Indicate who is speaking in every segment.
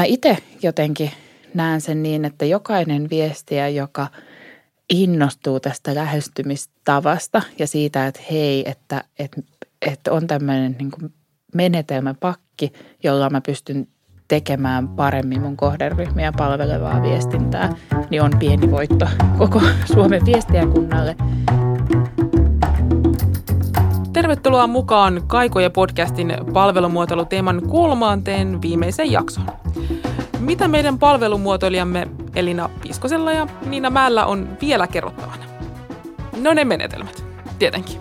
Speaker 1: mä itse jotenkin näen sen niin, että jokainen viestiä, joka innostuu tästä lähestymistavasta ja siitä, että hei, että, että, että on tämmöinen niin menetelmäpakki, jolla mä pystyn tekemään paremmin mun kohderyhmiä palvelevaa viestintää, niin on pieni voitto koko Suomen viestiäkunnalle.
Speaker 2: Tervetuloa mukaan Kaikoja podcastin palvelumuotoiluteeman kolmanteen viimeisen jakson. Mitä meidän palvelumuotoilijamme Elina Piskosella ja Niina Määllä on vielä kerrottavana? No ne menetelmät, tietenkin.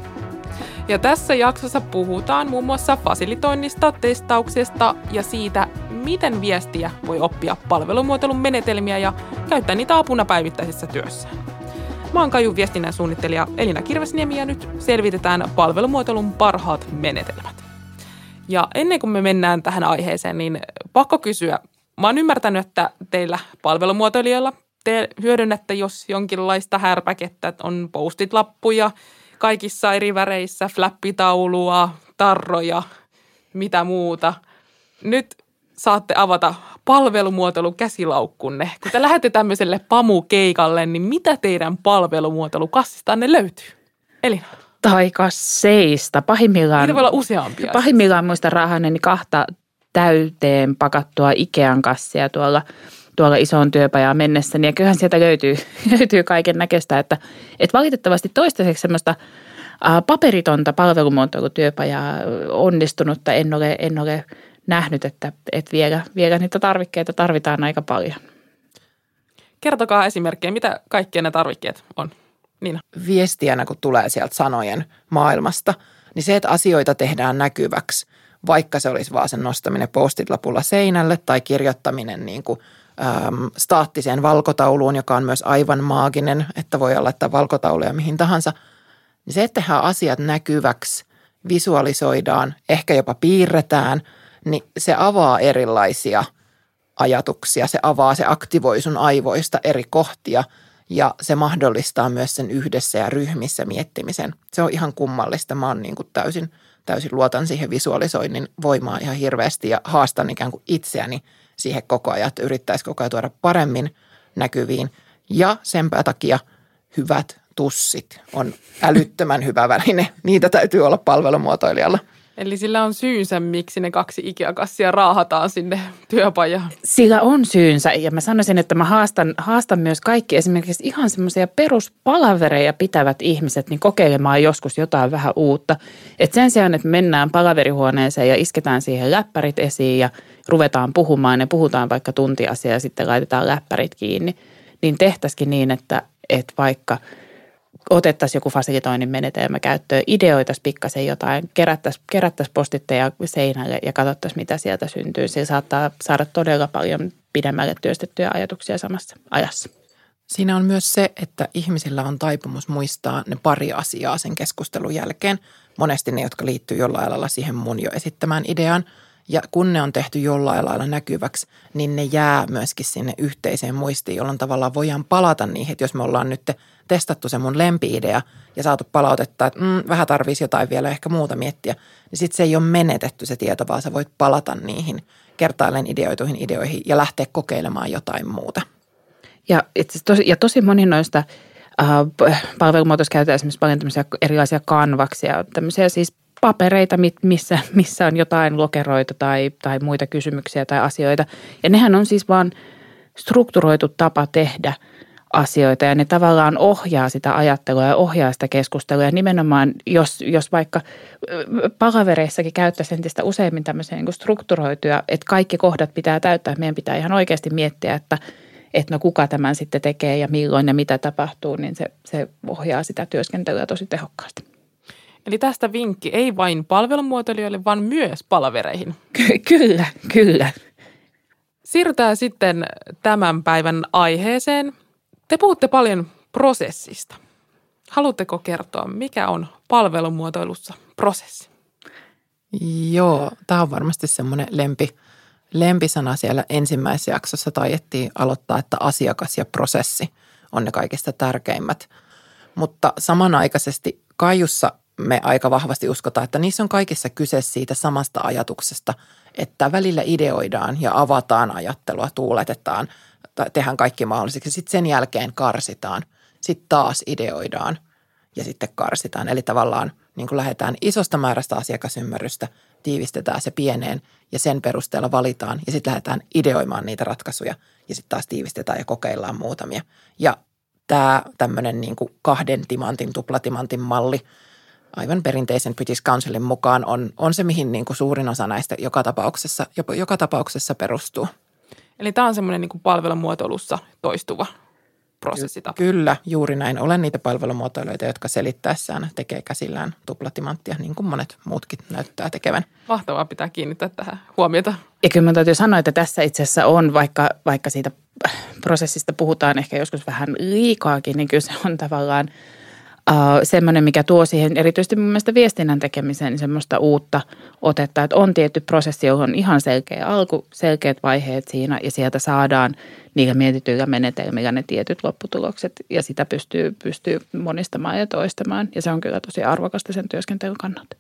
Speaker 2: Ja tässä jaksossa puhutaan muun muassa fasilitoinnista, testauksesta ja siitä, miten viestiä voi oppia palvelumuotoilun menetelmiä ja käyttää niitä apuna päivittäisessä työssään. Mä oon Kaju viestinnän suunnittelija Elina Kirvesniemi ja nyt selvitetään palvelumuotoilun parhaat menetelmät. Ja ennen kuin me mennään tähän aiheeseen, niin pakko kysyä. Mä oon ymmärtänyt, että teillä palvelumuotoilijoilla te hyödynnätte jos jonkinlaista härpäkettä, on postit-lappuja kaikissa eri väreissä, flappitaulua, tarroja, mitä muuta. Nyt saatte avata palvelumuotoilun käsilaukkunne. Kun te lähdette tämmöiselle pamukeikalle, niin mitä teidän palvelumuotoilukassistanne löytyy? Elina.
Speaker 1: Taikaseista. Pahimmillaan,
Speaker 2: Niitä voi olla useampia.
Speaker 1: pahimmillaan muista rahanne niin kahta täyteen pakattua Ikean kassia tuolla, tuolla isoon työpajaan mennessä. Ja kyllähän sieltä löytyy, löytyy kaiken näköistä, että, että valitettavasti toistaiseksi semmoista paperitonta palvelumuotoilutyöpajaa onnistunutta en ole, en ole nähnyt, että, että vielä, vielä niitä tarvikkeita tarvitaan aika paljon.
Speaker 2: Kertokaa esimerkkejä, mitä kaikkia ne tarvikkeet on. Niina.
Speaker 3: viestiänä, kun tulee sieltä sanojen maailmasta, niin se, että asioita tehdään näkyväksi, vaikka se olisi vaan sen nostaminen postit-lapulla seinälle tai kirjoittaminen niin kuin, äm, staattiseen valkotauluun, joka on myös aivan maaginen, että voi laittaa valkotauluja mihin tahansa, niin se, että tehdään asiat näkyväksi, visualisoidaan, ehkä jopa piirretään, niin se avaa erilaisia ajatuksia, se avaa, se aktivoi sun aivoista eri kohtia – ja se mahdollistaa myös sen yhdessä ja ryhmissä miettimisen. Se on ihan kummallista. Mä oon niin kuin täysin, täysin luotan siihen visualisoinnin voimaan ihan hirveästi ja haastan ikään kuin itseäni siihen koko ajan, että yrittäisi koko ajan tuoda paremmin näkyviin. Ja sen takia hyvät tussit on älyttömän hyvä väline. Niitä täytyy olla palvelumuotoilijalla.
Speaker 2: Eli sillä on syynsä, miksi ne kaksi Ikea-kassia raahataan sinne työpajaan.
Speaker 1: Sillä on syynsä ja mä sanoisin, että mä haastan, haastan myös kaikki esimerkiksi ihan semmoisia peruspalavereja pitävät ihmiset niin kokeilemaan joskus jotain vähän uutta. Et sen sijaan, että mennään palaverihuoneeseen ja isketään siihen läppärit esiin ja ruvetaan puhumaan ja puhutaan vaikka tuntiasia ja sitten laitetaan läppärit kiinni, niin tehtäisikin niin, että, että vaikka – otettaisiin joku fasilitoinnin menetelmä käyttöön, ideoitaisiin pikkasen jotain, kerättäisiin, kerättäisiin postitteja seinälle ja katsottaisiin, mitä sieltä syntyy. Se saattaa saada todella paljon pidemmälle työstettyjä ajatuksia samassa ajassa.
Speaker 3: Siinä on myös se, että ihmisillä on taipumus muistaa ne pari asiaa sen keskustelun jälkeen. Monesti ne, jotka liittyy jollain lailla siihen mun jo esittämään ideaan. Ja kun ne on tehty jollain lailla näkyväksi, niin ne jää myöskin sinne yhteiseen muistiin, jolloin tavallaan voidaan palata niihin. Että jos me ollaan nyt testattu se mun lempi-idea ja saatu palautetta, että mm, vähän tarvitsisi jotain vielä ehkä muuta miettiä, niin sitten se ei ole menetetty se tieto, vaan sä voit palata niihin kertaalleen ideoituihin ideoihin ja lähteä kokeilemaan jotain muuta.
Speaker 1: Ja, itse, tosi, ja tosi moni noista äh, palvelumuotoissa käytetään esimerkiksi paljon erilaisia kanvaksia, tämmöisiä siis papereita, missä, missä on jotain lokeroita tai, tai muita kysymyksiä tai asioita. Ja nehän on siis vaan strukturoitu tapa tehdä asioita ja ne tavallaan ohjaa sitä ajattelua ja ohjaa sitä keskustelua. Ja nimenomaan, jos, jos vaikka palavereissakin käyttäisi entistä useimmin tämmöisiä niin strukturoituja, että kaikki kohdat pitää täyttää, meidän pitää ihan oikeasti miettiä, että, että no kuka tämän sitten tekee ja milloin ja mitä tapahtuu, niin se, se ohjaa sitä työskentelyä tosi tehokkaasti.
Speaker 2: Eli tästä vinkki ei vain palvelumuotoilijoille, vaan myös palavereihin.
Speaker 1: Ky- kyllä, kyllä.
Speaker 2: Siirrytään sitten tämän päivän aiheeseen. Te puhutte paljon prosessista. Haluatteko kertoa, mikä on palvelumuotoilussa prosessi?
Speaker 3: Joo, tämä on varmasti semmoinen lempi, lempisana siellä ensimmäisessä jaksossa taiettiin aloittaa, että asiakas ja prosessi on ne kaikista tärkeimmät. Mutta samanaikaisesti Kaijussa me aika vahvasti uskotaan, että niissä on kaikissa kyse siitä samasta ajatuksesta, että välillä ideoidaan ja avataan ajattelua, tuuletetaan, tehdään kaikki mahdolliseksi. Sitten sen jälkeen karsitaan, sitten taas ideoidaan ja sitten karsitaan. Eli tavallaan niin kuin lähdetään isosta määrästä asiakasymmärrystä, tiivistetään se pieneen ja sen perusteella valitaan ja sitten lähdetään ideoimaan niitä ratkaisuja ja sitten taas tiivistetään ja kokeillaan muutamia. Ja tämä tämmöinen niin kuin kahden timantin, tuplatimantin malli aivan perinteisen British Councilin mukaan on, on se, mihin niin kuin suurin osa näistä joka tapauksessa, joka tapauksessa perustuu.
Speaker 2: Eli tämä on semmoinen niin palvelumuotoilussa toistuva prosessitapa.
Speaker 3: Kyllä, juuri näin. Olen niitä palvelumuotoilijoita, jotka selittäessään tekee käsillään tuplatimanttia, niin kuin monet muutkin näyttää tekevän.
Speaker 2: Mahtavaa pitää kiinnittää tähän huomiota.
Speaker 1: Ja kyllä täytyy sanoa, että tässä itse asiassa on, vaikka, vaikka siitä prosessista puhutaan ehkä joskus vähän liikaakin, niin kyllä se on tavallaan – uh, semmoinen, mikä tuo siihen erityisesti mun mielestä viestinnän tekemiseen niin semmoista uutta otetta, että on tietty prosessi, johon on ihan selkeä alku, selkeät vaiheet siinä ja sieltä saadaan niillä mietityillä menetelmillä ne tietyt lopputulokset ja sitä pystyy, pystyy monistamaan ja toistamaan ja se on kyllä tosi arvokasta sen työskentelyn kannalta.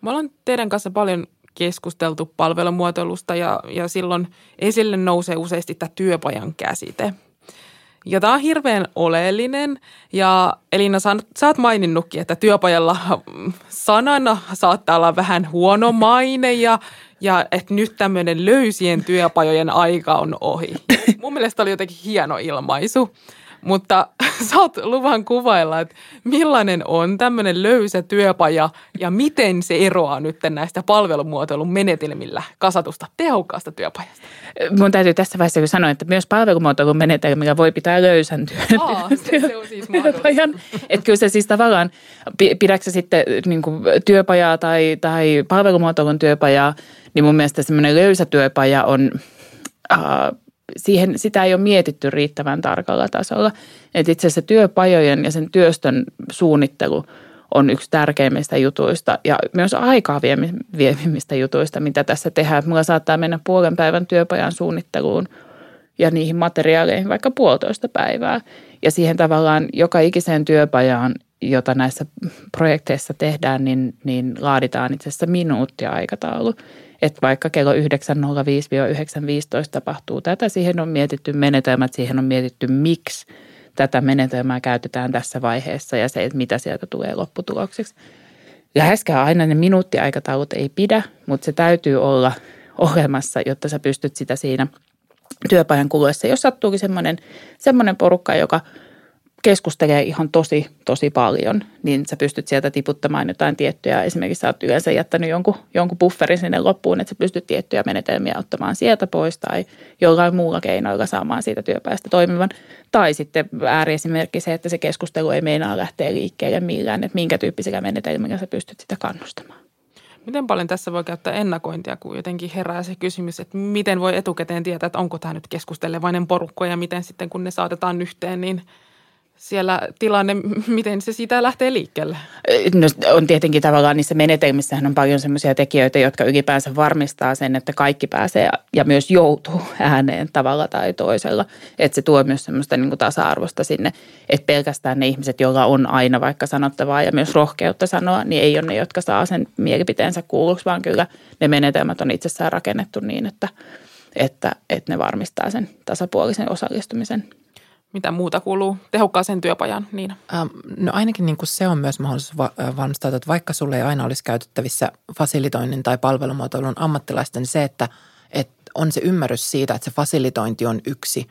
Speaker 2: Me ollaan teidän kanssa paljon keskusteltu palvelumuotoilusta ja, ja silloin esille nousee useasti tämä työpajan käsite – ja tämä on hirveän oleellinen. Ja Elina, sä, sä oot maininnutkin, että työpajalla sanana saattaa olla vähän huono maine ja, ja että nyt tämmöinen löysien työpajojen aika on ohi. Mun mielestä oli jotenkin hieno ilmaisu. Mutta saat luvan kuvailla, että millainen on tämmöinen löysä työpaja ja miten se eroaa nyt näistä palvelumuotoilun menetelmillä kasatusta tehokkaasta työpajasta?
Speaker 1: Mun täytyy tässä vaiheessa kun sanoa, että myös palvelumuotoilun menetelmillä voi pitää löysän työ,
Speaker 2: Aa, se, se on siis työpajan.
Speaker 1: Että kyllä se siis tavallaan, pidätkö sitten niin kuin työpajaa tai, tai palvelumuotoilun työpajaa, niin mun mielestä semmoinen löysä työpaja on... Uh, siihen, sitä ei ole mietitty riittävän tarkalla tasolla. Että itse asiassa työpajojen ja sen työstön suunnittelu on yksi tärkeimmistä jutuista ja myös aikaa viemimmistä jutuista, mitä tässä tehdään. Mulla saattaa mennä puolen päivän työpajan suunnitteluun ja niihin materiaaleihin vaikka puolitoista päivää. Ja siihen tavallaan joka ikiseen työpajaan, jota näissä projekteissa tehdään, niin, niin laaditaan itse asiassa minuuttia aikataulu että vaikka kello 9.05-9.15 tapahtuu tätä, siihen on mietitty menetelmät, siihen on mietitty miksi tätä menetelmää käytetään tässä vaiheessa ja se, että mitä sieltä tulee lopputulokseksi. Läheskään aina ne minuuttiaikataulut ei pidä, mutta se täytyy olla olemassa, jotta sä pystyt sitä siinä työpajan kuluessa. Jos sattuukin semmoinen, semmoinen porukka, joka – keskustelee ihan tosi, tosi paljon, niin sä pystyt sieltä tiputtamaan jotain tiettyjä. Esimerkiksi sä oot yleensä jättänyt jonkun, jonkun bufferin sinne loppuun, että sä pystyt tiettyjä menetelmiä ottamaan sieltä pois tai jollain muulla keinoilla saamaan siitä työpäästä toimivan. Tai sitten ääriesimerkki se, että se keskustelu ei meinaa lähteä liikkeelle millään, että minkä tyyppisillä menetelmillä sä pystyt sitä kannustamaan.
Speaker 2: Miten paljon tässä voi käyttää ennakointia, kun jotenkin herää se kysymys, että miten voi etukäteen tietää, että onko tämä nyt keskustelevainen porukko ja miten sitten kun ne saatetaan yhteen, niin – siellä tilanne, miten se siitä lähtee liikkeelle?
Speaker 1: No, on tietenkin tavallaan niissä menetelmissähän on paljon sellaisia tekijöitä, jotka ylipäänsä varmistaa sen, että kaikki pääsee ja myös joutuu ääneen tavalla tai toisella. Että se tuo myös semmoista niin kuin tasa-arvosta sinne, että pelkästään ne ihmiset, joilla on aina vaikka sanottavaa ja myös rohkeutta sanoa, niin ei ole ne, jotka saa sen mielipiteensä kuulluksi, vaan kyllä ne menetelmät on itsessään rakennettu niin, että, että, että ne varmistaa sen tasapuolisen osallistumisen –
Speaker 2: mitä muuta kuuluu tehokkaaseen työpajan, niin?
Speaker 3: Ähm, no ainakin niin kuin se on myös mahdollisuus va- valmistautua, että vaikka sulle ei aina olisi käytettävissä fasilitoinnin tai palvelumuotoilun ammattilaisten, niin se, että, että on se ymmärrys siitä, että se fasilitointi on yksi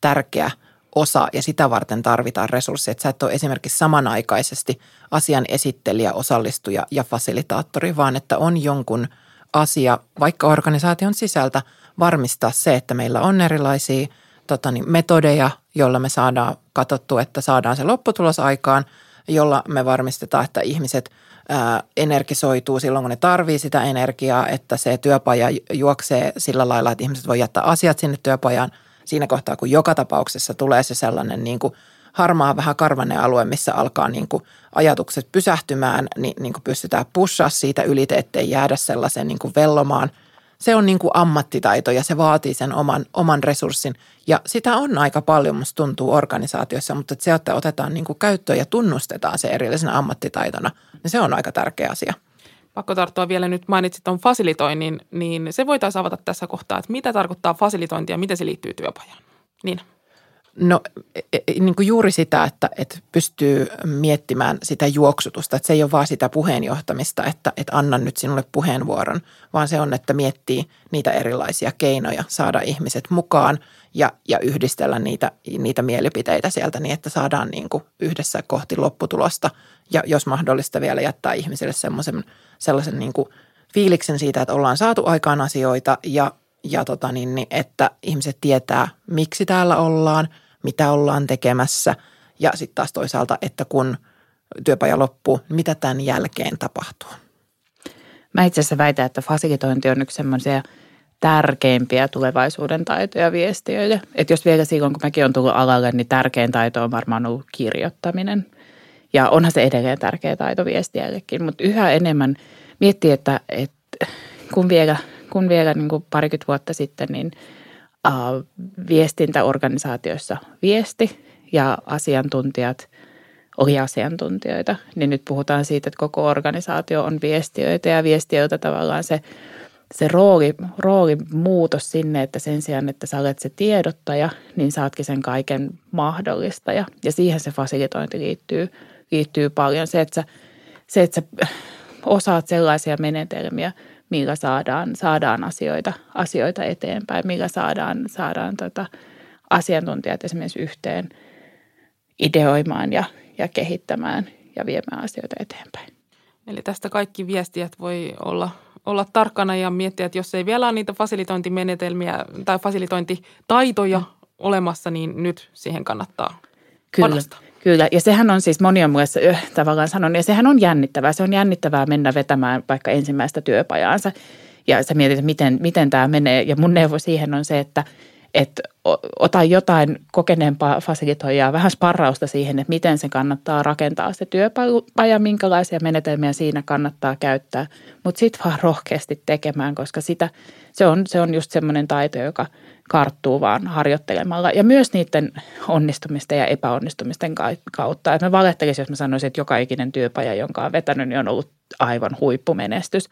Speaker 3: tärkeä osa ja sitä varten tarvitaan resursseja. Että sä et ole esimerkiksi samanaikaisesti asian esittelijä, osallistuja ja fasilitaattori, vaan että on jonkun asia, vaikka organisaation sisältä, varmistaa se, että meillä on erilaisia – tota niin, metodeja, joilla me saadaan katsottua, että saadaan se lopputulos aikaan, jolla me varmistetaan, että ihmiset energisoituu silloin, kun ne tarvii sitä energiaa, että se työpaja juoksee sillä lailla, että ihmiset voi jättää asiat sinne työpajaan. Siinä kohtaa, kun joka tapauksessa tulee se sellainen niin kuin harmaa, vähän karvanen alue, missä alkaa niin kuin ajatukset pysähtymään, niin, niin kuin pystytään pushaa siitä yli, ettei jäädä sellaiseen niin kuin vellomaan se on niin kuin ammattitaito ja se vaatii sen oman, oman resurssin. Ja sitä on aika paljon, musta tuntuu organisaatiossa, mutta se, että otetaan niin kuin käyttöön ja tunnustetaan se erillisenä ammattitaitona, niin se on aika tärkeä asia.
Speaker 2: Pakko tarttua vielä nyt, mainitsit tuon fasilitoinnin, niin se voitaisiin avata tässä kohtaa, että mitä tarkoittaa fasilitointi ja miten se liittyy työpajaan. Niin.
Speaker 3: No e, e, niin kuin juuri sitä, että, että pystyy miettimään sitä juoksutusta, että se ei ole vaan sitä puheenjohtamista, että, että annan nyt sinulle puheenvuoron, vaan se on, että miettii niitä erilaisia keinoja saada ihmiset mukaan ja, ja yhdistellä niitä, niitä mielipiteitä sieltä niin, että saadaan niin kuin yhdessä kohti lopputulosta. Ja jos mahdollista vielä jättää ihmisille semmoisen, sellaisen niin kuin fiiliksen siitä, että ollaan saatu aikaan asioita ja, ja tota niin, niin, että ihmiset tietää, miksi täällä ollaan – mitä ollaan tekemässä ja sitten taas toisaalta, että kun työpaja loppuu, mitä tämän jälkeen tapahtuu.
Speaker 1: Mä itse asiassa väitän, että fasilitointi on yksi semmoisia tärkeimpiä tulevaisuuden taitoja viestiöille. Että jos vielä silloin, kun mäkin olen tullut alalle, niin tärkein taito on varmaan ollut kirjoittaminen. Ja onhan se edelleen tärkeä taito viestiällekin, mutta yhä enemmän miettii, että, että kun vielä, kun vielä niin kuin parikymmentä vuotta sitten, niin – viestintäorganisaatioissa viesti ja asiantuntijat oli asiantuntijoita, niin nyt puhutaan siitä, että koko organisaatio on viestiöitä ja viestiöitä tavallaan se, se rooli, rooli muutos sinne, että sen sijaan, että sä olet se tiedottaja, niin saatkin sen kaiken mahdollistaja. Ja siihen se fasilitointi liittyy, liittyy paljon. Se, että sä, se, että sä osaat sellaisia menetelmiä – millä saadaan, saadaan asioita, asioita eteenpäin, millä saadaan, saadaan tota asiantuntijat esimerkiksi yhteen ideoimaan ja, ja kehittämään ja viemään asioita eteenpäin.
Speaker 2: Eli tästä kaikki viestijät voi olla, olla tarkkana ja miettiä, että jos ei vielä ole niitä fasilitointimenetelmiä tai fasilitointitaitoja olemassa, niin nyt siihen kannattaa
Speaker 1: Kyllä. panostaa. Kyllä, ja sehän on siis moni on mulle tavallaan sanonut, ja sehän on jännittävää. Se on jännittävää mennä vetämään vaikka ensimmäistä työpajaansa, ja sä mietit, miten, miten tämä menee. Ja mun neuvo siihen on se, että, että ota jotain kokeneempaa fasilitoijaa, vähän sparrausta siihen, että miten se kannattaa rakentaa se työpaja, minkälaisia menetelmiä siinä kannattaa käyttää. Mutta sitten vaan rohkeasti tekemään, koska sitä, se, on, se on just semmoinen taito, joka – karttuu vaan harjoittelemalla. Ja myös niiden onnistumisten ja epäonnistumisten kautta. Että mä valehtelisin, jos mä sanoisin, että joka ikinen työpaja, jonka on vetänyt, niin on ollut aivan huippumenestys.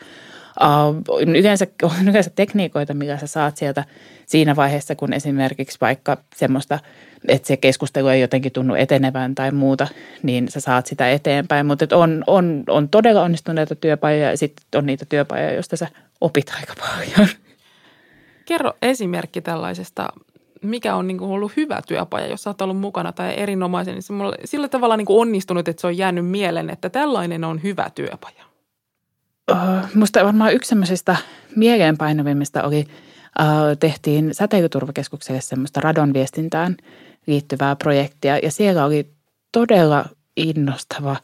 Speaker 1: Uh, yleensä on yleensä tekniikoita, millä sä saat sieltä siinä vaiheessa, kun esimerkiksi vaikka semmoista, että se keskustelu ei jotenkin tunnu etenevän tai muuta, niin sä saat sitä eteenpäin. Mutta on, on, on todella onnistuneita työpajoja ja sitten on niitä työpajoja, joista sä opit aika paljon.
Speaker 2: Kerro esimerkki tällaisesta, mikä on niin kuin ollut hyvä työpaja, jos olet ollut mukana tai erinomaisen, niin se on sillä tavalla niin kuin onnistunut, että se on jäänyt mieleen, että tällainen on hyvä työpaja.
Speaker 1: Uh, musta varmaan yksi semmoisista mieleenpainovimmista oli, uh, tehtiin säteilyturvakeskukselle semmoista radon viestintään liittyvää projektia ja siellä oli todella innostava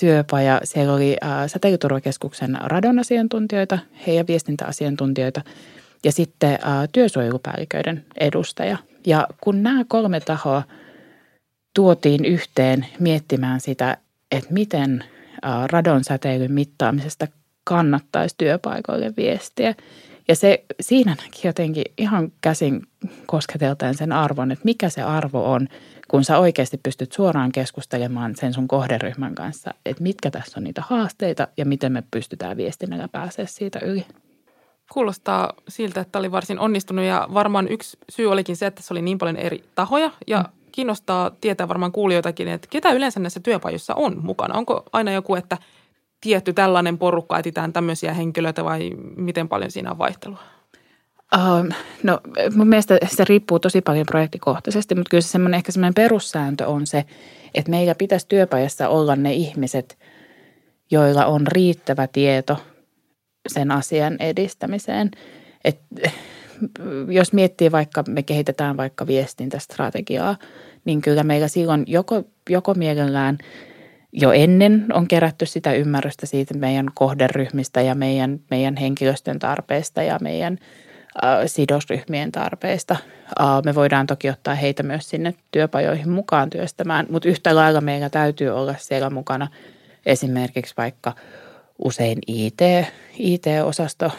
Speaker 1: työpaja. Siellä oli uh, säteilyturvakeskuksen radon asiantuntijoita, heidän viestintäasiantuntijoita – ja sitten ä, työsuojelupäälliköiden edustaja. Ja kun nämä kolme tahoa tuotiin yhteen miettimään sitä, että miten ä, radonsäteilyn mittaamisesta kannattaisi työpaikoille viestiä. Ja se, siinä näki jotenkin ihan käsin kosketeltaan sen arvon, että mikä se arvo on, kun sä oikeasti pystyt suoraan keskustelemaan sen sun kohderyhmän kanssa, että mitkä tässä on niitä haasteita ja miten me pystytään viestinnällä pääsee siitä yli.
Speaker 2: Kuulostaa siltä, että oli varsin onnistunut ja varmaan yksi syy olikin se, että se oli niin paljon eri tahoja ja mm. kiinnostaa tietää varmaan kuulijoitakin, että ketä yleensä näissä työpajoissa on mukana. Onko aina joku, että tietty tällainen porukka etsitään tämmöisiä henkilöitä vai miten paljon siinä on vaihtelua?
Speaker 1: Uh, no mun mielestä se riippuu tosi paljon projektikohtaisesti, mutta kyllä se semmoinen, ehkä semmoinen perussääntö on se, että meillä pitäisi työpajassa olla ne ihmiset, joilla on riittävä tieto – sen asian edistämiseen. Et, jos miettii vaikka, me kehitetään vaikka viestintästrategiaa, niin kyllä meillä silloin joko, joko mielellään jo ennen on kerätty sitä ymmärrystä siitä meidän kohderyhmistä ja meidän, meidän henkilöstön tarpeista ja meidän äh, sidosryhmien tarpeista. Äh, me voidaan toki ottaa heitä myös sinne työpajoihin mukaan työstämään, mutta yhtä lailla meillä täytyy olla siellä mukana esimerkiksi vaikka – usein IT, IT-osasto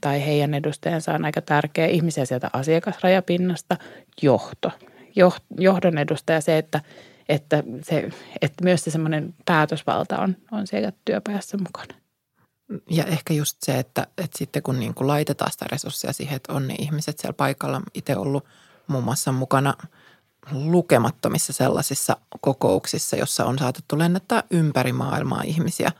Speaker 1: tai heidän edustajansa on aika tärkeä. Ihmisiä sieltä asiakasrajapinnasta, johto. Johdon edustaja se, että, että, se, että myös se semmoinen päätösvalta on, on siellä työpajassa mukana.
Speaker 3: Ja ehkä just se, että, että sitten kun niin kuin laitetaan sitä resursseja siihen, että on ne ihmiset siellä paikalla. Itse ollut muun muassa mukana lukemattomissa sellaisissa kokouksissa, jossa on saatettu lennättää ympäri maailmaa ihmisiä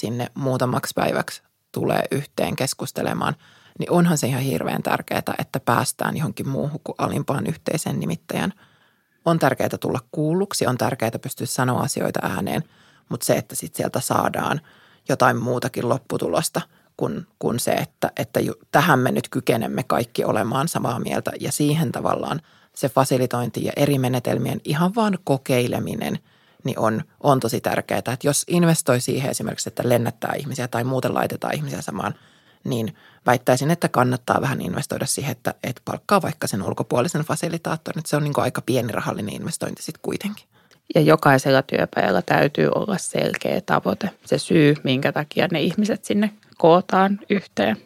Speaker 3: sinne muutamaksi päiväksi tulee yhteen keskustelemaan, niin onhan se ihan hirveän tärkeää, että päästään johonkin muuhun kuin alimpaan yhteisen nimittäjän. On tärkeää tulla kuulluksi, on tärkeää pystyä sanoa asioita ääneen, mutta se, että sitten sieltä saadaan – jotain muutakin lopputulosta kuin, kuin se, että, että ju, tähän me nyt kykenemme kaikki olemaan samaa mieltä ja siihen tavallaan se fasilitointi ja eri menetelmien ihan vaan kokeileminen niin on, on tosi tärkeää. Että jos investoi siihen esimerkiksi, että lennättää ihmisiä tai muuten laitetaan ihmisiä samaan, niin väittäisin, että kannattaa vähän investoida siihen, että, että palkkaa vaikka sen ulkopuolisen fasilitaattorin. Että se on niin aika pieni rahallinen investointi sitten kuitenkin.
Speaker 1: Ja jokaisella työpajalla täytyy olla selkeä tavoite, se syy, minkä takia ne ihmiset sinne kootaan yhteen.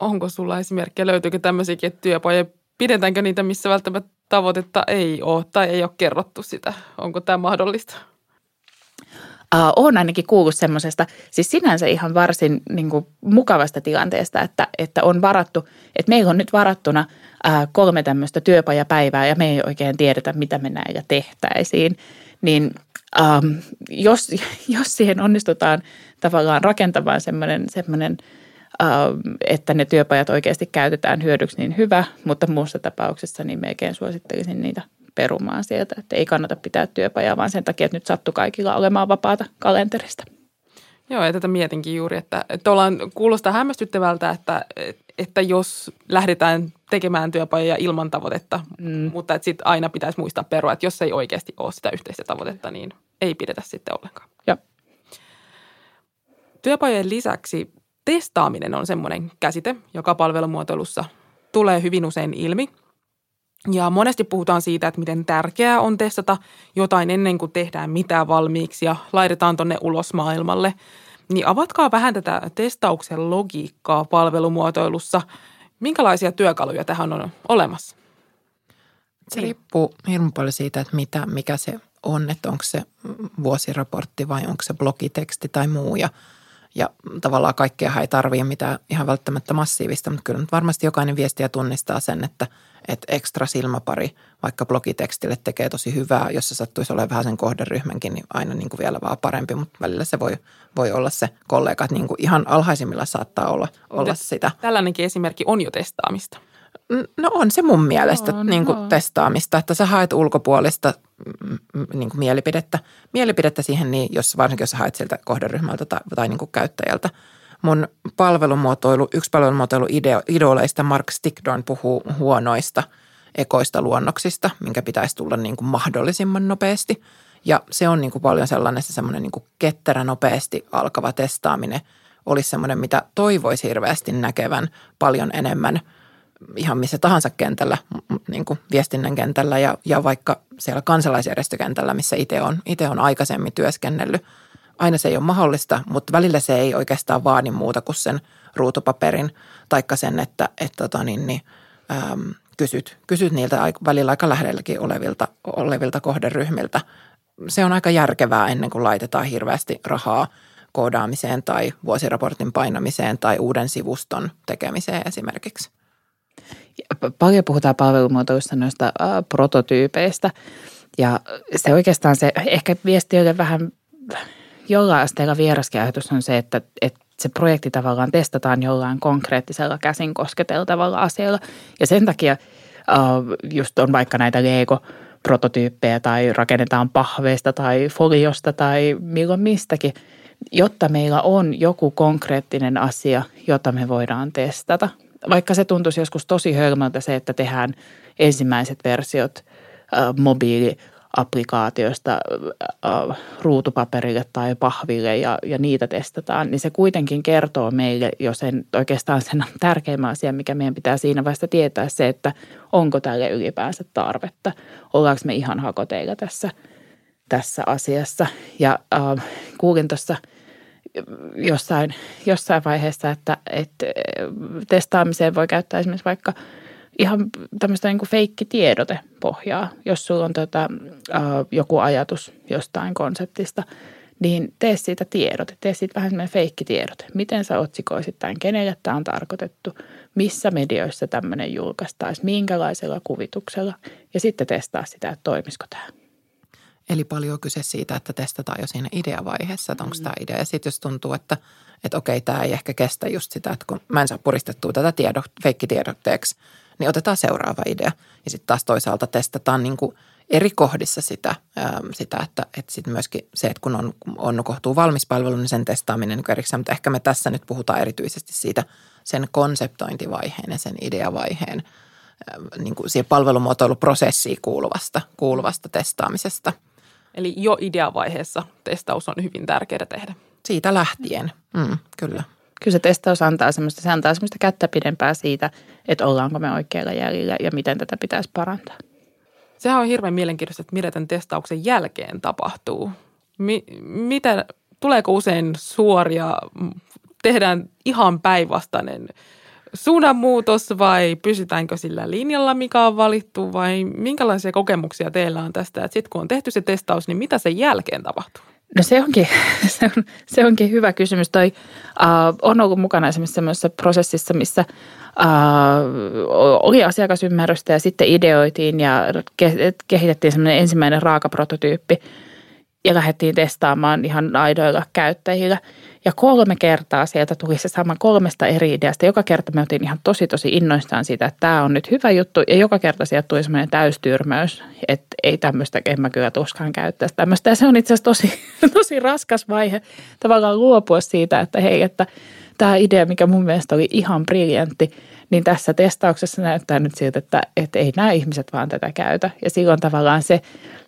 Speaker 2: Onko sulla esimerkkejä, löytyykö tämmöisiäkin, että työpajoja, pidetäänkö niitä, missä välttämättä tavoitetta ei ole tai ei ole kerrottu sitä? Onko tämä mahdollista?
Speaker 1: Uh, olen ainakin kuullut semmoisesta, siis sinänsä ihan varsin niin kuin, mukavasta tilanteesta, että, että on varattu, että meillä on nyt varattuna uh, kolme tämmöistä työpajapäivää ja me ei oikein tiedetä, mitä me näillä tehtäisiin. Niin um, jos, jos siihen onnistutaan tavallaan rakentamaan semmoinen, semmoinen uh, että ne työpajat oikeasti käytetään hyödyksi, niin hyvä, mutta muussa tapauksessa niin melkein suosittelisin niitä perumaan sieltä, että ei kannata pitää työpajaa, vaan sen takia, että nyt sattuu kaikilla olemaan vapaata kalenterista.
Speaker 2: Joo, ja tätä mietinkin juuri, että, että ollaan, kuulostaa hämmästyttävältä, että, että jos lähdetään tekemään työpajoja ilman tavoitetta, mm. mutta että sitten aina pitäisi muistaa perua, että jos ei oikeasti ole sitä yhteistä tavoitetta, niin ei pidetä sitten ollenkaan.
Speaker 1: Joo.
Speaker 2: Työpajojen lisäksi testaaminen on semmoinen käsite, joka palvelumuotoilussa tulee hyvin usein ilmi – ja monesti puhutaan siitä, että miten tärkeää on testata jotain ennen kuin tehdään mitään valmiiksi ja laitetaan tonne ulos maailmalle. Niin avatkaa vähän tätä testauksen logiikkaa palvelumuotoilussa. Minkälaisia työkaluja tähän on olemassa?
Speaker 3: Se riippuu hirveän paljon siitä, että mitä, mikä se on, että onko se vuosiraportti vai onko se blogiteksti tai muu. Ja, ja tavallaan kaikkea ei tarvitse mitään ihan välttämättä massiivista, mutta kyllä varmasti jokainen viestiä tunnistaa sen, että – että ekstra silmäpari vaikka blogitekstille tekee tosi hyvää. Jos se sattuisi olemaan vähän sen kohderyhmänkin, niin aina niin kuin vielä vaan parempi, mutta välillä se voi, voi olla se kollega, että niin kuin ihan alhaisimmilla saattaa olla, olla sitä.
Speaker 2: Tällainenkin esimerkki on jo testaamista.
Speaker 3: No on se mun mielestä on, niin kuin on. testaamista, että sä haet ulkopuolista niin kuin mielipidettä, mielipidettä siihen, niin jos, varsinkin jos sä haet sieltä kohderyhmältä tai, tai niin kuin käyttäjältä – mun palvelumuotoilu, yksi palvelumuotoilu idoleista Mark Stickdorn puhuu huonoista ekoista luonnoksista, minkä pitäisi tulla niin kuin mahdollisimman nopeasti. Ja se on niin kuin paljon sellainen se semmoinen niin kuin ketterä nopeasti alkava testaaminen olisi semmoinen, mitä toivoisi hirveästi näkevän paljon enemmän ihan missä tahansa kentällä, niin kuin viestinnän kentällä ja, ja vaikka siellä kansalaisjärjestökentällä, missä itse on, itse on aikaisemmin työskennellyt – aina se ei ole mahdollista, mutta välillä se ei oikeastaan vaadi muuta kuin sen ruutupaperin, taikka sen, että, että tota niin, niin, äm, kysyt, kysyt niiltä välillä aika lähelläkin olevilta, olevilta kohderyhmiltä. Se on aika järkevää ennen kuin laitetaan hirveästi rahaa koodaamiseen tai vuosiraportin painamiseen tai uuden sivuston tekemiseen esimerkiksi.
Speaker 1: Paljon puhutaan palvelumuotoista noista äh, prototyypeistä ja se oikeastaan se ehkä viesti on vähän jollain asteella vieraskin ajatus on se, että, että se projekti tavallaan testataan jollain konkreettisella käsin kosketeltavalla asialla. Ja sen takia uh, just on vaikka näitä Lego-prototyyppejä tai rakennetaan pahveista tai foliosta tai milloin mistäkin, jotta meillä on joku konkreettinen asia, jota me voidaan testata. Vaikka se tuntuisi joskus tosi hölmöltä se, että tehdään ensimmäiset versiot uh, mobiili applikaatioista äh, ruutupaperille tai pahville ja, ja niitä testataan, niin se kuitenkin kertoo meille jo sen oikeastaan sen tärkeimmän asian, mikä meidän pitää siinä vasta tietää se, että onko tälle ylipäänsä tarvetta. Ollaanko me ihan hakoteilla tässä, tässä asiassa. Ja äh, kuulin tuossa jossain, jossain vaiheessa, että, että testaamiseen voi käyttää esimerkiksi vaikka ihan tämmöistä niin kuin feikkitiedotepohjaa, jos sulla on tota, joku ajatus jostain konseptista – niin tee siitä tiedote, tee siitä vähän semmoinen feikkitiedote. Miten sä otsikoisit tämän, kenelle tämä on tarkoitettu, missä medioissa tämmöinen julkaistaisi, minkälaisella kuvituksella ja sitten testaa sitä, että toimisiko tämä.
Speaker 3: Eli paljon kyse siitä, että testataan jo siinä ideavaiheessa, että onko mm. tämä idea. Ja sitten jos tuntuu, että, että okei, tämä ei ehkä kestä just sitä, että kun mä en saa puristettua tätä tiedo, feikkitiedotteeksi, niin otetaan seuraava idea. Ja sitten taas toisaalta testataan niin kuin – eri kohdissa sitä, sitä että, että sitten myöskin se, että kun on, on kohtuu valmis palvelu, niin sen testaaminen niin erikseen, mutta ehkä me tässä nyt puhutaan erityisesti siitä sen konseptointivaiheen ja sen ideavaiheen niin kuin siihen palvelumuotoiluprosessiin kuuluvasta, kuuluvasta testaamisesta.
Speaker 2: Eli jo ideavaiheessa testaus on hyvin tärkeää tehdä.
Speaker 3: Siitä lähtien, mm, kyllä.
Speaker 1: Kyllä se testaus antaa semmoista, se antaa semmoista kättä pidempää siitä, että ollaanko me oikealla jäljellä ja miten tätä pitäisi parantaa.
Speaker 2: Sehän on hirveän mielenkiintoista, että mitä tämän testauksen jälkeen tapahtuu. Mi- mitä, tuleeko usein suoria, tehdään ihan päinvastainen suunnanmuutos vai pysytäänkö sillä linjalla, mikä on valittu vai minkälaisia kokemuksia teillä on tästä, sitten kun on tehty se testaus, niin mitä sen jälkeen tapahtuu?
Speaker 1: No se onkin, se, on, se onkin hyvä kysymys. Toi uh, on ollut mukana esimerkiksi sellaisessa prosessissa, missä uh, oli asiakasymmärrystä ja sitten ideoitiin ja kehitettiin semmoinen ensimmäinen raakaprototyyppi ja lähdettiin testaamaan ihan aidoilla käyttäjillä – ja kolme kertaa sieltä tuli se sama kolmesta eri ideasta. Joka kerta me oltiin ihan tosi tosi innoistaan siitä, että tämä on nyt hyvä juttu. Ja joka kerta sieltä tuli semmoinen täystyrmäys, että ei tämmöistä, en mä kyllä tuskaan käyttäisi tämmöistä. Ja se on itse asiassa tosi, tosi raskas vaihe tavallaan luopua siitä, että hei, että tämä idea, mikä mun mielestä oli ihan briljantti, niin tässä testauksessa näyttää nyt siltä, että, että ei nämä ihmiset vaan tätä käytä. Ja silloin tavallaan se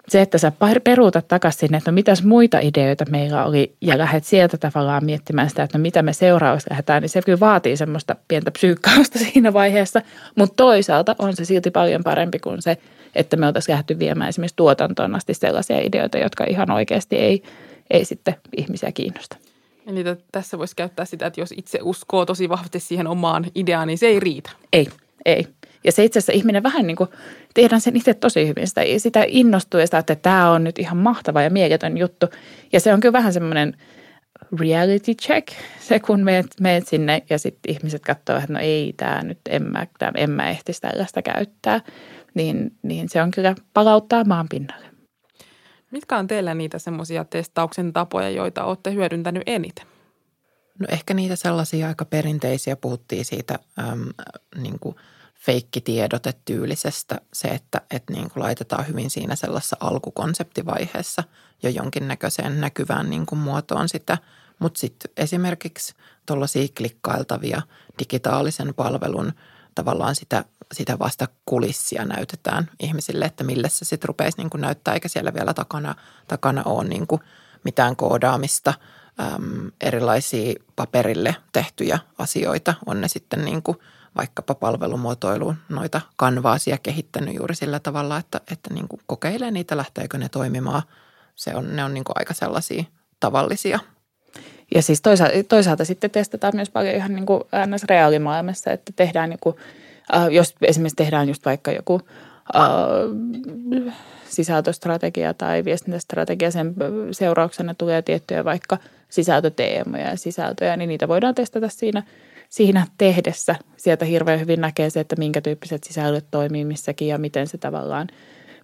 Speaker 1: se, että sä peruutat takaisin sinne, että no mitäs muita ideoita meillä oli ja lähdet sieltä tavallaan miettimään sitä, että no mitä me seuraavaksi lähdetään, niin se kyllä vaatii semmoista pientä psyykkausta siinä vaiheessa, mutta toisaalta on se silti paljon parempi kuin se, että me oltaisiin lähdetty viemään esimerkiksi tuotantoon asti sellaisia ideoita, jotka ihan oikeasti ei, ei sitten ihmisiä kiinnosta.
Speaker 2: Eli tässä voisi käyttää sitä, että jos itse uskoo tosi vahvasti siihen omaan ideaan, niin se ei riitä.
Speaker 1: Ei, ei. Ja se itse asiassa ihminen vähän niin kuin, tehdään sen itse tosi hyvin. Sitä, sitä innostuu ja sitä, että tämä on nyt ihan mahtava ja mieletön juttu. Ja se on kyllä vähän semmoinen reality check, se kun meet, meet sinne ja sitten ihmiset katsoo, että no ei tämä nyt, en mä, tämä, en mä ehtisi tällaista käyttää. Niin, niin se on kyllä palauttaa maan pinnalle.
Speaker 2: Mitkä on teillä niitä semmoisia testauksen tapoja, joita olette hyödyntänyt eniten?
Speaker 3: No ehkä niitä sellaisia aika perinteisiä, puhuttiin siitä äm, niin kuin – feikkitiedotetyylisestä se, että, että niin kuin laitetaan hyvin siinä sellaisessa alkukonseptivaiheessa jo jonkinnäköiseen näkyvään niin kuin muotoon sitä. Mutta sitten esimerkiksi tuollaisia klikkailtavia digitaalisen palvelun tavallaan sitä, sitä vasta kulissia näytetään ihmisille, että millä se sitten rupeisi niin kuin näyttää, eikä siellä vielä takana, takana ole niin kuin mitään koodaamista, äm, erilaisia paperille tehtyjä asioita, on ne sitten niin kuin – vaikkapa palvelumuotoiluun noita kanvaasia kehittänyt juuri sillä tavalla, että, että niin kuin kokeilee niitä, lähteekö ne toimimaan. Se on, ne on niin kuin aika sellaisia tavallisia.
Speaker 1: Ja siis toisaalta, toisaalta sitten testataan myös paljon ihan niin kuin reaalimaailmassa, että tehdään joku, äh, jos esimerkiksi tehdään just vaikka joku äh, sisältöstrategia tai viestintästrategia, sen seurauksena tulee tiettyjä vaikka sisältöteemoja ja sisältöjä, niin niitä voidaan testata siinä – siinä tehdessä sieltä hirveän hyvin näkee se, että minkä tyyppiset sisällöt toimii missäkin ja miten se tavallaan,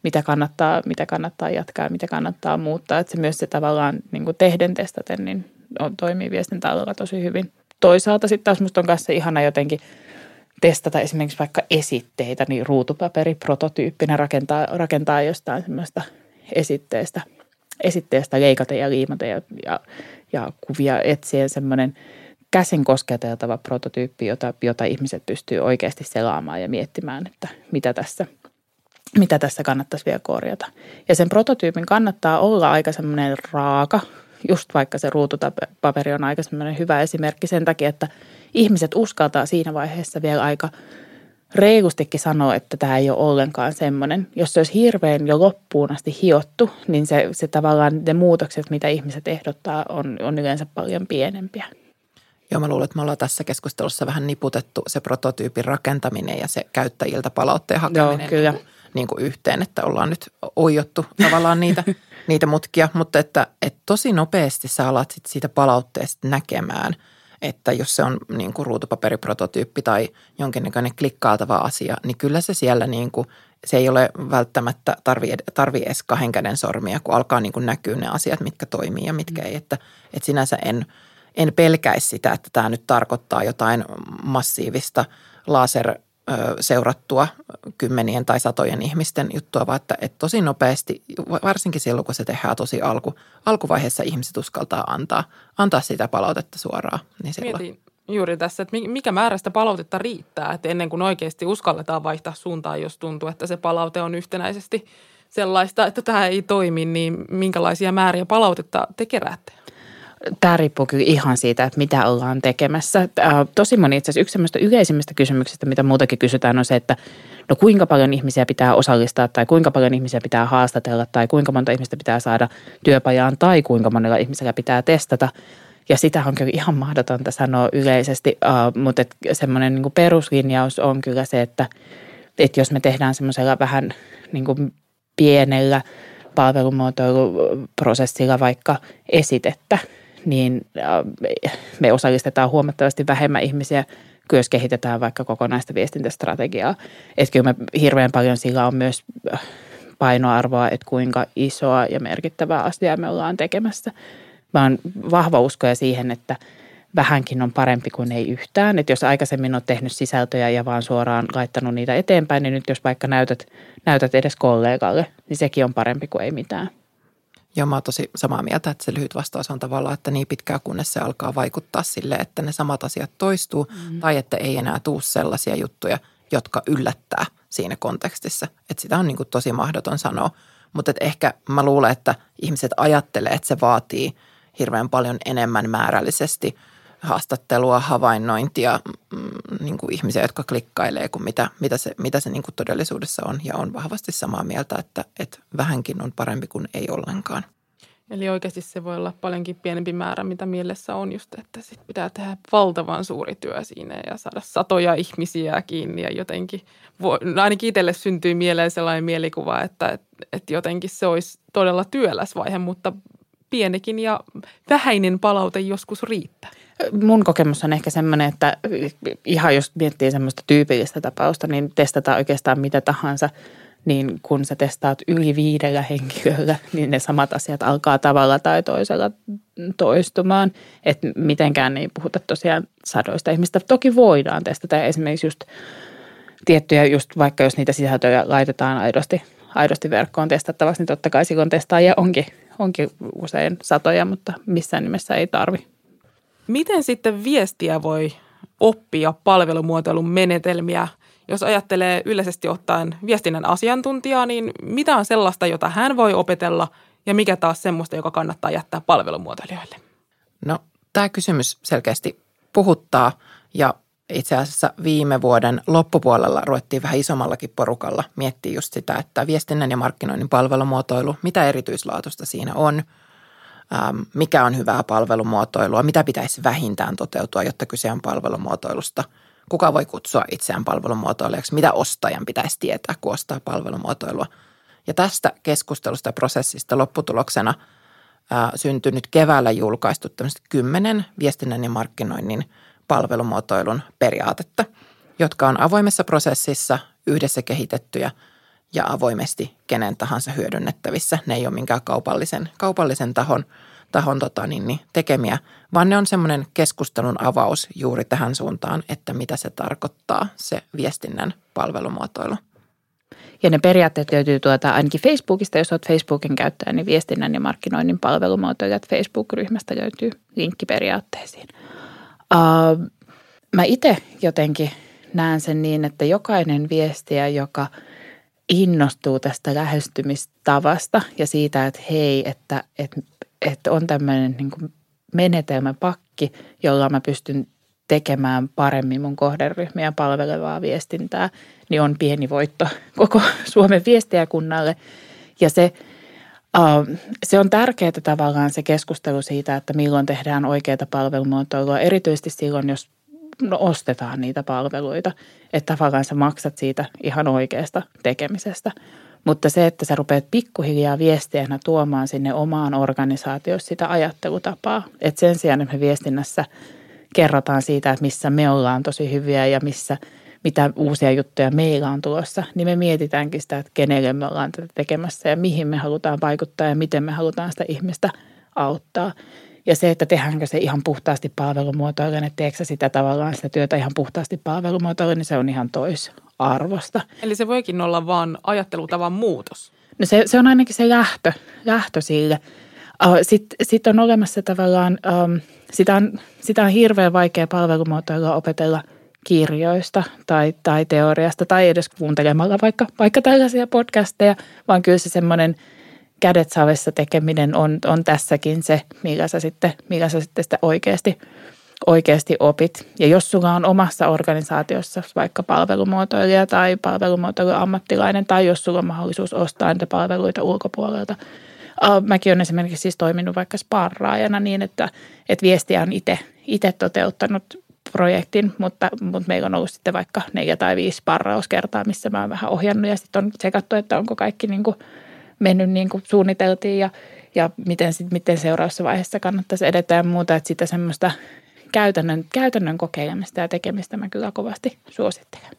Speaker 1: mitä kannattaa, mitä kannattaa jatkaa ja mitä kannattaa muuttaa. Että se myös se tavallaan niin kuin tehden testaten niin on, toimii viestintäalalla tosi hyvin. Toisaalta sitten taas musta on kanssa ihana jotenkin testata esimerkiksi vaikka esitteitä, niin ruutupaperi, prototyyppinä rakentaa, rakentaa jostain semmoista esitteestä, esitteestä leikata ja liimata ja, ja, ja kuvia etsien semmoinen – käsin kosketeltava prototyyppi, jota, jota ihmiset pystyy oikeasti selaamaan ja miettimään, että mitä tässä, mitä tässä kannattaisi vielä korjata. Ja sen prototyypin kannattaa olla aika semmoinen raaka, just vaikka se ruutupaperi on aika semmoinen hyvä esimerkki sen takia, että ihmiset uskaltaa siinä vaiheessa vielä aika reilustikin sanoa, että tämä ei ole ollenkaan semmoinen. Jos se olisi hirveän jo loppuun asti hiottu, niin se, se tavallaan ne muutokset, mitä ihmiset ehdottaa, on, on yleensä paljon pienempiä.
Speaker 3: Joo, mä luulen, että me ollaan tässä keskustelussa vähän niputettu se prototyypin rakentaminen ja se käyttäjiltä palautteen hakeminen Joo, kyllä. Niin, kuin, niin kuin yhteen, että ollaan nyt oijottu tavallaan niitä, niitä mutkia, mutta että, että tosi nopeasti sä alat sit siitä palautteesta näkemään – että jos se on niin kuin ruutupaperiprototyyppi tai jonkinnäköinen klikkaatava asia, niin kyllä se siellä niin kuin, se ei ole välttämättä tarvi, tarvi edes kahden käden sormia, kun alkaa niin kuin näkyä ne asiat, mitkä toimii ja mitkä ei. Että, että sinänsä en, en pelkäisi sitä, että tämä nyt tarkoittaa jotain massiivista laser seurattua kymmenien tai satojen ihmisten juttua, vaan että, että tosi nopeasti, varsinkin silloin kun se tehdään tosi alku, alkuvaiheessa ihmiset uskaltaa antaa, antaa sitä palautetta suoraan. Niin.
Speaker 2: Mietin juuri tässä, että mikä määrä sitä palautetta riittää, että ennen kuin oikeasti uskalletaan vaihtaa suuntaa, jos tuntuu, että se palaute on yhtenäisesti sellaista, että tämä ei toimi, niin minkälaisia määriä palautetta te keräätte?
Speaker 1: Tämä riippuu kyllä ihan siitä, että mitä ollaan tekemässä. Tosi moni itse asiassa yksi semmoista yleisimmistä kysymyksistä, mitä muutakin kysytään, on se, että no kuinka paljon ihmisiä pitää osallistaa tai kuinka paljon ihmisiä pitää haastatella tai kuinka monta ihmistä pitää saada työpajaan tai kuinka monella ihmisellä pitää testata. Ja sitä on kyllä ihan mahdotonta sanoa yleisesti, mutta semmoinen niin peruslinjaus on kyllä se, että, että jos me tehdään semmoisella vähän niin kuin pienellä palvelumuotoiluprosessilla vaikka esitettä, niin äh, me osallistetaan huomattavasti vähemmän ihmisiä, kun jos kehitetään vaikka kokonaista viestintästrategiaa. Että kyllä me hirveän paljon sillä on myös äh, painoarvoa, että kuinka isoa ja merkittävää asiaa me ollaan tekemässä. Mä oon vahva uskoja siihen, että vähänkin on parempi kuin ei yhtään. Että jos aikaisemmin on tehnyt sisältöjä ja vaan suoraan laittanut niitä eteenpäin, niin nyt jos vaikka näytät, näytät edes kollegalle, niin sekin on parempi kuin ei mitään.
Speaker 3: Joo, mä oon tosi samaa mieltä, että se lyhyt vastaus on tavallaan, että niin pitkään kunnes se alkaa vaikuttaa sille, että ne samat asiat toistuu mm. tai että ei enää tuu sellaisia juttuja, jotka yllättää siinä kontekstissa. Että sitä on niin kuin tosi mahdoton sanoa. Mutta ehkä mä luulen, että ihmiset ajattelee, että se vaatii hirveän paljon enemmän määrällisesti – haastattelua, havainnointia, mm, niin kuin ihmisiä, jotka klikkailee, kuin mitä, mitä se, mitä se niin kuin todellisuudessa on. Ja on vahvasti samaa mieltä, että, että vähänkin on parempi kuin ei ollenkaan.
Speaker 2: Eli oikeasti se voi olla paljonkin pienempi määrä, mitä mielessä on just, että sit pitää tehdä valtavan suuri työ siinä ja saada satoja ihmisiä kiinni ja jotenkin, voi, no ainakin itselle syntyy mieleen sellainen mielikuva, että, että jotenkin se olisi todella työläs vaihe, mutta pienikin ja vähäinen palaute joskus riittää.
Speaker 1: Mun kokemus on ehkä semmoinen, että ihan jos miettii semmoista tyypillistä tapausta, niin testataan oikeastaan mitä tahansa. Niin kun sä testaat yli viidellä henkilöllä, niin ne samat asiat alkaa tavalla tai toisella toistumaan. Että mitenkään ei puhuta tosiaan sadoista ihmistä. Toki voidaan testata esimerkiksi just tiettyjä, just vaikka jos niitä sisältöjä laitetaan aidosti, aidosti verkkoon testattavaksi, niin totta kai silloin testaajia onkin, onkin usein satoja, mutta missään nimessä ei tarvi
Speaker 2: Miten sitten viestiä voi oppia palvelumuotoilun menetelmiä? Jos ajattelee yleisesti ottaen viestinnän asiantuntijaa, niin mitä on sellaista, jota hän voi opetella ja mikä taas semmoista, joka kannattaa jättää palvelumuotoilijoille?
Speaker 3: No tämä kysymys selkeästi puhuttaa ja itse asiassa viime vuoden loppupuolella ruvettiin vähän isommallakin porukalla miettiä just sitä, että viestinnän ja markkinoinnin palvelumuotoilu, mitä erityislaatusta siinä on – Ähm, mikä on hyvää palvelumuotoilua, mitä pitäisi vähintään toteutua, jotta kyse on palvelumuotoilusta. Kuka voi kutsua itseään palvelumuotoilijaksi, mitä ostajan pitäisi tietää, kun ostaa palvelumuotoilua. Ja tästä keskustelusta ja prosessista lopputuloksena ää, syntynyt keväällä julkaistu tämmöiset kymmenen viestinnän ja markkinoinnin palvelumuotoilun periaatetta, jotka on avoimessa prosessissa yhdessä kehitettyjä ja avoimesti kenen tahansa hyödynnettävissä. Ne ei ole minkään kaupallisen, kaupallisen tahon, tahon tota, niin, niin, tekemiä, vaan ne on semmoinen keskustelun avaus juuri tähän suuntaan, että mitä se tarkoittaa se viestinnän palvelumuotoilu.
Speaker 1: Ja ne periaatteet löytyy tuota, ainakin Facebookista, jos olet Facebookin käyttäjä, niin viestinnän ja markkinoinnin palvelumuotoilijat Facebook-ryhmästä löytyy linkki periaatteisiin. Uh, mä itse jotenkin näen sen niin, että jokainen viestiä, joka – innostuu tästä lähestymistavasta ja siitä, että hei, että, että, että on tämmöinen niin kuin menetelmäpakki, jolla mä pystyn tekemään paremmin mun kohderyhmiä palvelevaa viestintää, niin on pieni voitto koko Suomen viestiäkunnalle. Ja se, uh, se on tärkeää tavallaan se keskustelu siitä, että milloin tehdään oikeita palvelumuotoilua, erityisesti silloin, jos no, ostetaan niitä palveluita, että tavallaan sä maksat siitä ihan oikeasta tekemisestä. Mutta se, että sä rupeat pikkuhiljaa viesteenä tuomaan sinne omaan organisaatioon sitä ajattelutapaa, että sen sijaan, että me viestinnässä kerrotaan siitä, että missä me ollaan tosi hyviä ja missä, mitä uusia juttuja meillä on tulossa, niin me mietitäänkin sitä, että kenelle me ollaan tätä tekemässä ja mihin me halutaan vaikuttaa ja miten me halutaan sitä ihmistä auttaa. Ja se, että tehdäänkö se ihan puhtaasti palvelumuotoille, että teekö sitä tavallaan sitä työtä ihan puhtaasti palvelumuotoille, niin se on ihan toisarvosta.
Speaker 2: Eli se voikin olla vaan ajattelutavan muutos.
Speaker 1: No se, se on ainakin se lähtö, lähtö sille. Sitten sit on olemassa tavallaan, um, sitä, on, sitä on hirveän vaikea palvelumuotoilla opetella kirjoista tai, tai teoriasta tai edes kuuntelemalla vaikka, vaikka tällaisia podcasteja, vaan kyllä se semmoinen – kädet savessa tekeminen on, on tässäkin se, millä sä sitten, millä sä sitten sitä oikeasti, oikeasti opit. Ja jos sulla on omassa organisaatiossa vaikka palvelumuotoilija tai palvelumuotoiluammattilainen tai jos sulla on mahdollisuus ostaa niitä palveluita ulkopuolelta. Mäkin olen esimerkiksi siis toiminut vaikka sparraajana niin, että, että viestiä on itse, toteuttanut projektin, mutta, mutta meillä on ollut sitten vaikka neljä tai viisi sparrauskertaa, missä mä oon vähän ohjannut ja sitten on tsekattu, että onko kaikki niin kuin – mennyt niin kuin suunniteltiin ja, ja miten, sit, miten seuraavassa vaiheessa kannattaisi edetä ja muuta. Että sitä semmoista käytännön, käytännön kokeilemista ja tekemistä mä kyllä kovasti suosittelen.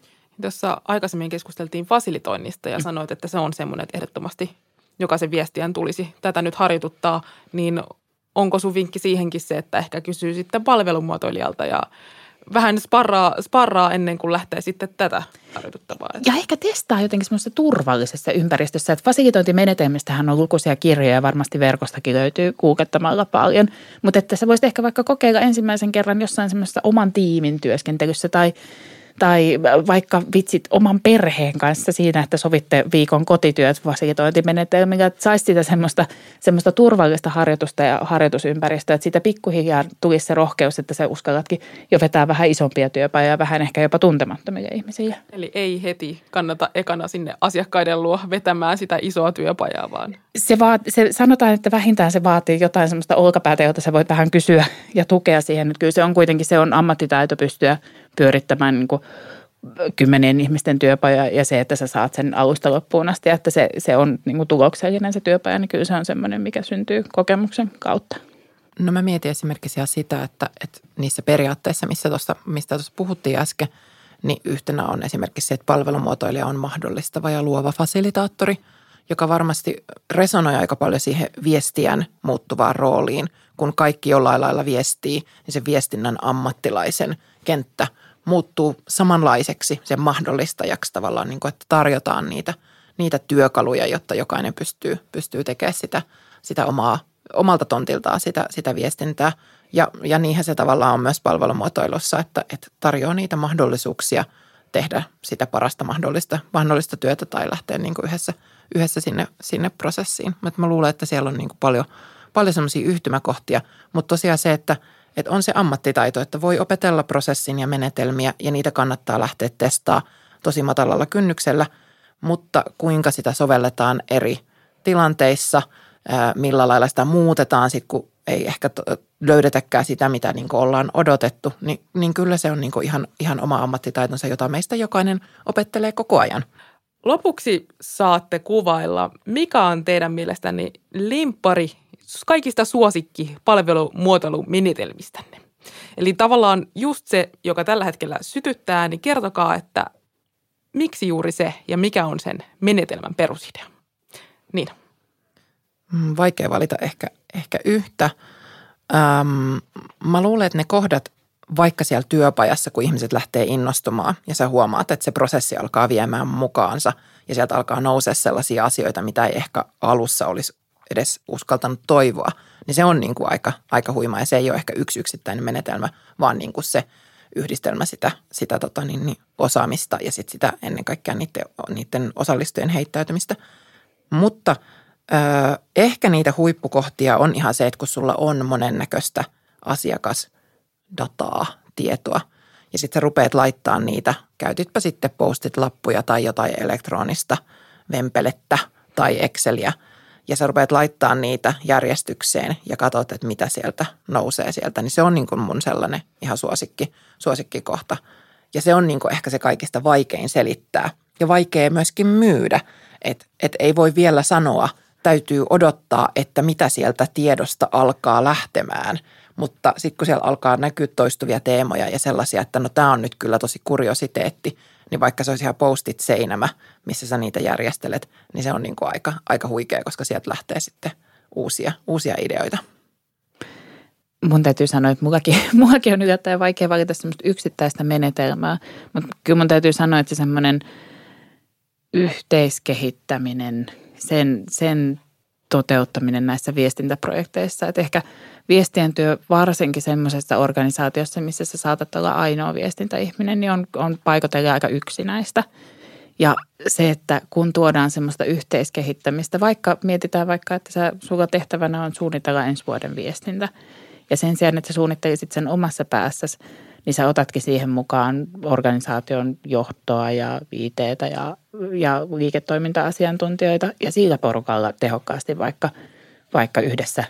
Speaker 2: Tuossa aikaisemmin keskusteltiin fasilitoinnista ja mm. sanoit, että se on semmoinen, että ehdottomasti jokaisen viestiän tulisi tätä nyt harjoituttaa, niin onko sun vinkki siihenkin se, että ehkä kysyy sitten palvelumuotoilijalta ja vähän sparraa, sparraa ennen kuin lähtee sitten tätä harjoituttavaa.
Speaker 1: Ja ehkä testaa jotenkin semmoisessa turvallisessa ympäristössä. Että fasilitointimenetelmistähän on lukuisia kirjoja, varmasti verkostakin löytyy kuukettamalla paljon. Mutta että sä voisit ehkä vaikka kokeilla ensimmäisen kerran jossain semmoisessa oman tiimin työskentelyssä tai – tai vaikka vitsit oman perheen kanssa siinä, että sovitte viikon kotityöt fasilitointimenetelmillä, että saisi sitä semmoista, semmoista turvallista harjoitusta ja harjoitusympäristöä, että siitä pikkuhiljaa tulisi se rohkeus, että sä uskallatkin jo vetää vähän isompia työpajoja, vähän ehkä jopa tuntemattomia ihmisiä.
Speaker 2: Eli ei heti kannata ekana sinne asiakkaiden luo vetämään sitä isoa työpajaa, vaan
Speaker 1: se, vaat, se sanotaan, että vähintään se vaatii jotain semmoista olkapäätä, jota sä voit vähän kysyä ja tukea siihen. Nyt kyllä se on kuitenkin, se on ammattitaito pystyä pyörittämään niin kuin kymmenien ihmisten työpaja ja se, että sä saat sen alusta loppuun asti, että se, se on niin kuin tuloksellinen se työpaja, niin kyllä se on semmoinen, mikä syntyy kokemuksen kautta.
Speaker 3: No mä mietin esimerkiksi sitä, että, että niissä periaatteissa, missä tossa, mistä tuossa puhuttiin äsken, niin yhtenä on esimerkiksi se, että palvelumuotoilija on mahdollistava ja luova fasilitaattori – joka varmasti resonoi aika paljon siihen viestien muuttuvaan rooliin. Kun kaikki jollain lailla viestii, niin se viestinnän ammattilaisen kenttä muuttuu samanlaiseksi sen mahdollistajaksi tavallaan, niin kuin, että tarjotaan niitä, niitä työkaluja, jotta jokainen pystyy, pystyy tekemään sitä, sitä omaa, omalta tontiltaan sitä, sitä viestintää. Ja, ja niinhän se tavallaan on myös palvelumuotoilussa, että, että tarjoaa niitä mahdollisuuksia tehdä sitä parasta mahdollista, mahdollista työtä tai lähteä niin kuin yhdessä – yhdessä sinne, sinne prosessiin. Mä luulen, että siellä on niin kuin paljon, paljon semmoisia yhtymäkohtia, mutta tosiaan se, että, että on se ammattitaito, että voi opetella prosessin ja menetelmiä ja niitä kannattaa lähteä testaa tosi matalalla kynnyksellä, mutta kuinka sitä sovelletaan eri tilanteissa, millä lailla sitä muutetaan sitten, kun ei ehkä löydetäkään sitä, mitä niin ollaan odotettu, niin, niin kyllä se on niin ihan, ihan oma ammattitaitonsa, jota meistä jokainen opettelee koko ajan –
Speaker 2: Lopuksi saatte kuvailla, mikä on teidän mielestäni limppari kaikista suosikki palvelumuotoilumenetelmistänne. Eli tavallaan just se, joka tällä hetkellä sytyttää, niin kertokaa, että miksi juuri se ja mikä on sen menetelmän perusidea. Niin.
Speaker 3: Vaikea valita ehkä, ehkä yhtä. Ähm, mä luulen, että ne kohdat, vaikka siellä työpajassa, kun ihmiset lähtee innostumaan ja sä huomaat, että se prosessi alkaa viemään mukaansa ja sieltä alkaa nousea sellaisia asioita, mitä ei ehkä alussa olisi edes uskaltanut toivoa, niin se on niin kuin aika, aika huima ja se ei ole ehkä yksi yksittäinen menetelmä, vaan niin kuin se yhdistelmä sitä, sitä tota niin, niin osaamista ja sit sitä ennen kaikkea niiden, niiden osallistujien heittäytymistä. Mutta ö, ehkä niitä huippukohtia on ihan se, että kun sulla on monennäköistä asiakas – dataa, tietoa. Ja sitten sä rupeat laittaa niitä, käytitpä sitten postit-lappuja tai jotain elektronista vempelettä tai Exceliä. Ja sä rupeat laittaa niitä järjestykseen ja katsot, että mitä sieltä nousee sieltä. Niin se on niin kuin mun sellainen ihan suosikki, suosikkikohta. Ja se on niin kuin ehkä se kaikista vaikein selittää ja vaikea myöskin myydä. Että et ei voi vielä sanoa, täytyy odottaa, että mitä sieltä tiedosta alkaa lähtemään – mutta sitten kun siellä alkaa näkyä toistuvia teemoja ja sellaisia, että no tämä on nyt kyllä tosi kuriositeetti, niin vaikka se olisi ihan postit seinämä, missä sä niitä järjestelet, niin se on niin kuin aika, aika huikea, koska sieltä lähtee sitten uusia, uusia ideoita.
Speaker 1: Mun täytyy sanoa, että mullakin, mullakin on yllättäen vaikea valita semmoista yksittäistä menetelmää, mutta kyllä mun täytyy sanoa, että semmoinen yhteiskehittäminen, sen, sen toteuttaminen näissä viestintäprojekteissa. Että ehkä viestien työ varsinkin semmoisessa organisaatiossa, missä sä saatat olla ainoa viestintäihminen, niin on, on paikotella aika yksinäistä. Ja se, että kun tuodaan semmoista yhteiskehittämistä, vaikka mietitään vaikka, että sä, sulla tehtävänä on suunnitella ensi vuoden viestintä. Ja sen sijaan, että sä suunnittelisit sen omassa päässäsi, niin sä otatkin siihen mukaan organisaation johtoa ja viiteitä ja, ja liiketoiminta-asiantuntijoita ja sillä porukalla tehokkaasti vaikka, vaikka yhdessä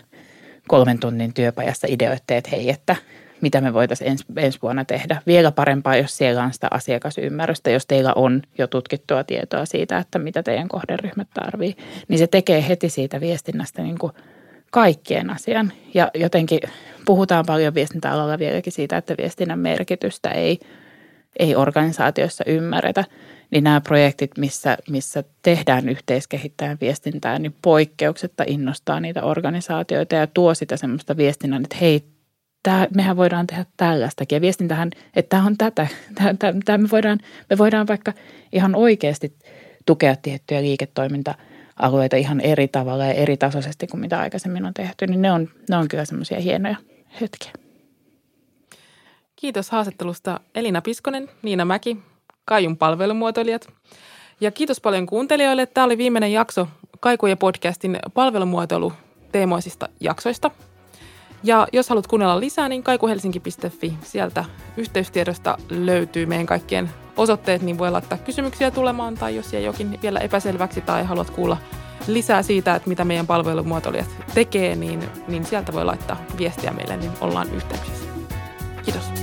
Speaker 1: kolmen tunnin työpajassa ideoitte, että hei, että mitä me voitaisiin ens, ensi vuonna tehdä. Vielä parempaa, jos siellä on sitä asiakasymmärrystä, jos teillä on jo tutkittua tietoa siitä, että mitä teidän kohderyhmät tarvii, niin se tekee heti siitä viestinnästä niin kuin – kaikkien asian. Ja jotenkin puhutaan paljon viestintäalalla vieläkin siitä, että viestinnän merkitystä ei, ei organisaatioissa ymmärretä. Niin nämä projektit, missä, missä tehdään yhteiskehittäjän viestintää, niin poikkeuksetta innostaa niitä organisaatioita ja tuo sitä semmoista viestinnän, että hei, tää, mehän voidaan tehdä tällaistakin. Ja viestintähän, että tämä on tätä. Tää, tää, tää me, voidaan, me voidaan vaikka ihan oikeasti tukea tiettyjä liiketoiminta – alueita ihan eri tavalla ja eri tasoisesti kuin mitä aikaisemmin on tehty, niin ne on, ne on kyllä semmoisia hienoja hetkiä.
Speaker 2: Kiitos haastattelusta Elina Piskonen, Niina Mäki, Kaijun palvelumuotoilijat. Ja kiitos paljon kuuntelijoille. Tämä oli viimeinen jakso Kaikuja podcastin palvelumuotoilu teemoisista jaksoista. Ja jos haluat kuunnella lisää, niin kaikuhelsinki.fi. Sieltä yhteystiedosta löytyy meidän kaikkien osoitteet, niin voi laittaa kysymyksiä tulemaan tai jos jäi jokin vielä epäselväksi tai haluat kuulla lisää siitä, että mitä meidän palvelumuotoilijat tekee, niin, niin sieltä voi laittaa viestiä meille, niin ollaan yhteyksissä. Kiitos.